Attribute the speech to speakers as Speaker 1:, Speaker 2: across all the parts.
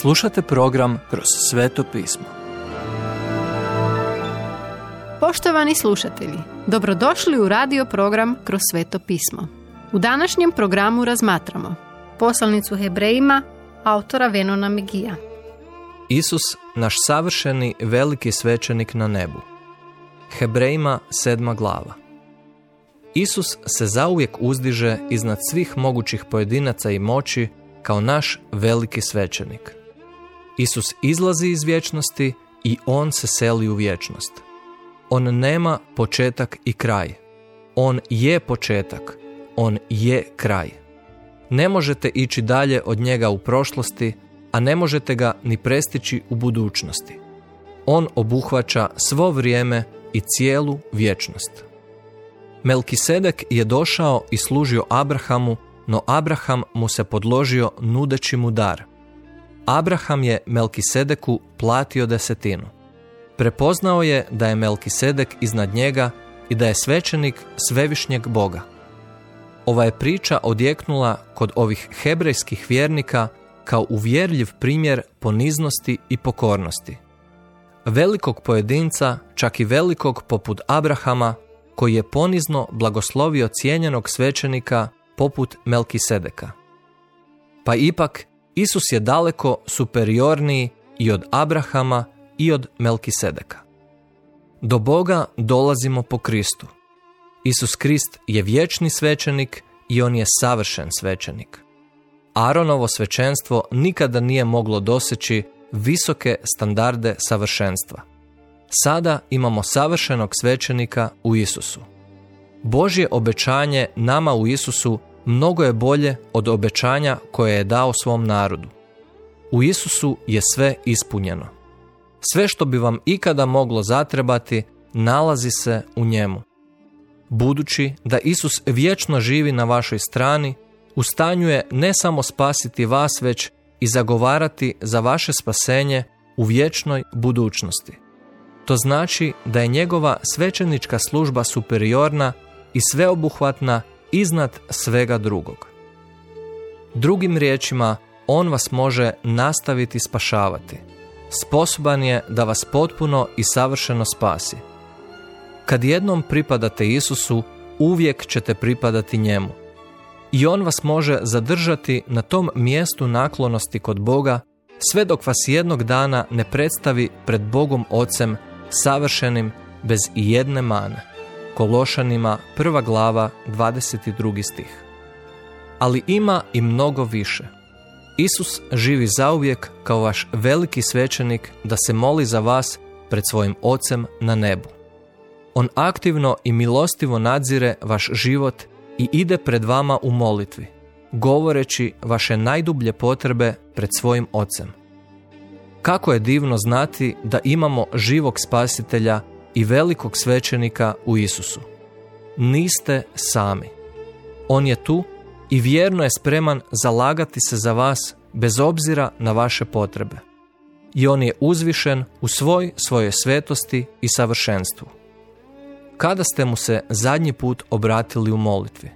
Speaker 1: Slušate program Kroz sveto pismo.
Speaker 2: Poštovani slušatelji, dobrodošli u radio program Kroz sveto pismo. U današnjem programu razmatramo poslanicu Hebrejima autora Venona Megija.
Speaker 1: Isus, naš savršeni veliki svećenik na nebu. Hebrejima sedma glava. Isus se zauvijek uzdiže iznad svih mogućih pojedinaca i moći kao naš veliki svećenik. Isus izlazi iz vječnosti i on se seli u vječnost. On nema početak i kraj. On je početak. On je kraj. Ne možete ići dalje od njega u prošlosti, a ne možete ga ni prestići u budućnosti. On obuhvaća svo vrijeme i cijelu vječnost. Melkisedek je došao i služio Abrahamu, no Abraham mu se podložio nudeći mu dar. Abraham je Melkisedeku platio desetinu. Prepoznao je da je Melkisedek iznad njega i da je svećenik svevišnjeg Boga. Ova je priča odjeknula kod ovih hebrejskih vjernika kao uvjerljiv primjer poniznosti i pokornosti. Velikog pojedinca, čak i velikog poput Abrahama, koji je ponizno blagoslovio cijenjenog svećenika poput Melkisedeka. Pa ipak, Isus je daleko superiorniji i od Abrahama i od Melkisedeka. Do Boga dolazimo po Kristu. Isus Krist je vječni svećenik i on je savršen svećenik. Aronovo svećenstvo nikada nije moglo doseći visoke standarde savršenstva. Sada imamo savršenog svećenika u Isusu. Božje obećanje nama u Isusu mnogo je bolje od obećanja koje je dao svom narodu. U Isusu je sve ispunjeno. Sve što bi vam ikada moglo zatrebati nalazi se u njemu. Budući da Isus vječno živi na vašoj strani, u stanju je ne samo spasiti vas, već i zagovarati za vaše spasenje u vječnoj budućnosti. To znači da je njegova svećenička služba superiorna i sveobuhvatna iznad svega drugog. Drugim riječima, on vas može nastaviti spašavati. Sposoban je da vas potpuno i savršeno spasi. Kad jednom pripadate Isusu, uvijek ćete pripadati njemu. I on vas može zadržati na tom mjestu naklonosti kod Boga sve dok vas jednog dana ne predstavi pred Bogom Ocem savršenim bez ijedne mane. Kološanima prva glava 22. stih. Ali ima i mnogo više. Isus živi zauvijek kao vaš veliki svećenik da se moli za vas pred svojim Ocem na nebu. On aktivno i milostivo nadzire vaš život i ide pred vama u molitvi, govoreći vaše najdublje potrebe pred svojim Ocem. Kako je divno znati da imamo živog spasitelja i velikog svećenika u Isusu. Niste sami. On je tu i vjerno je spreman zalagati se za vas bez obzira na vaše potrebe. I on je uzvišen u svoj svojoj svetosti i savršenstvu. Kada ste mu se zadnji put obratili u molitvi?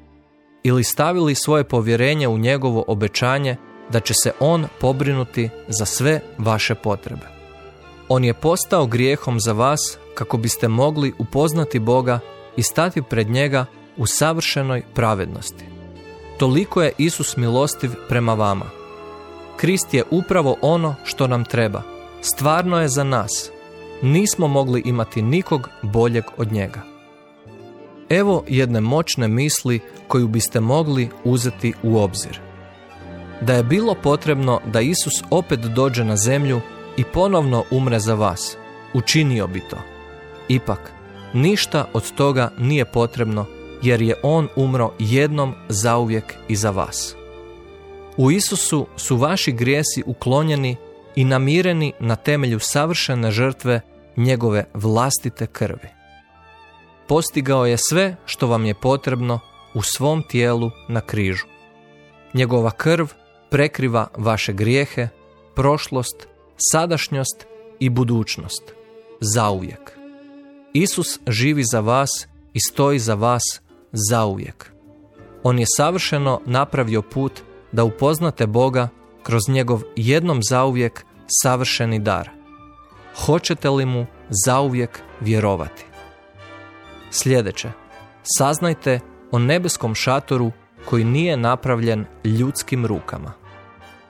Speaker 1: Ili stavili svoje povjerenje u njegovo obećanje da će se on pobrinuti za sve vaše potrebe? On je postao grijehom za vas kako biste mogli upoznati Boga i stati pred njega u savršenoj pravednosti. Toliko je Isus milostiv prema vama. Krist je upravo ono što nam treba. Stvarno je za nas. Nismo mogli imati nikog boljeg od njega. Evo jedne moćne misli koju biste mogli uzeti u obzir. Da je bilo potrebno da Isus opet dođe na zemlju i ponovno umre za vas, učinio bi to. Ipak, ništa od toga nije potrebno jer je On umro jednom zauvijek i za vas. U Isusu su vaši grijesi uklonjeni i namireni na temelju savršene žrtve njegove vlastite krvi. Postigao je sve što vam je potrebno u svom tijelu na križu. Njegova krv prekriva vaše grijehe, prošlost, sadašnjost i budućnost. Zauvijek. Isus živi za vas i stoji za vas zauvijek. On je savršeno napravio put da upoznate Boga kroz njegov jednom zauvijek savršeni dar. Hoćete li mu zauvijek vjerovati? Sljedeće. Saznajte o nebeskom šatoru koji nije napravljen ljudskim rukama.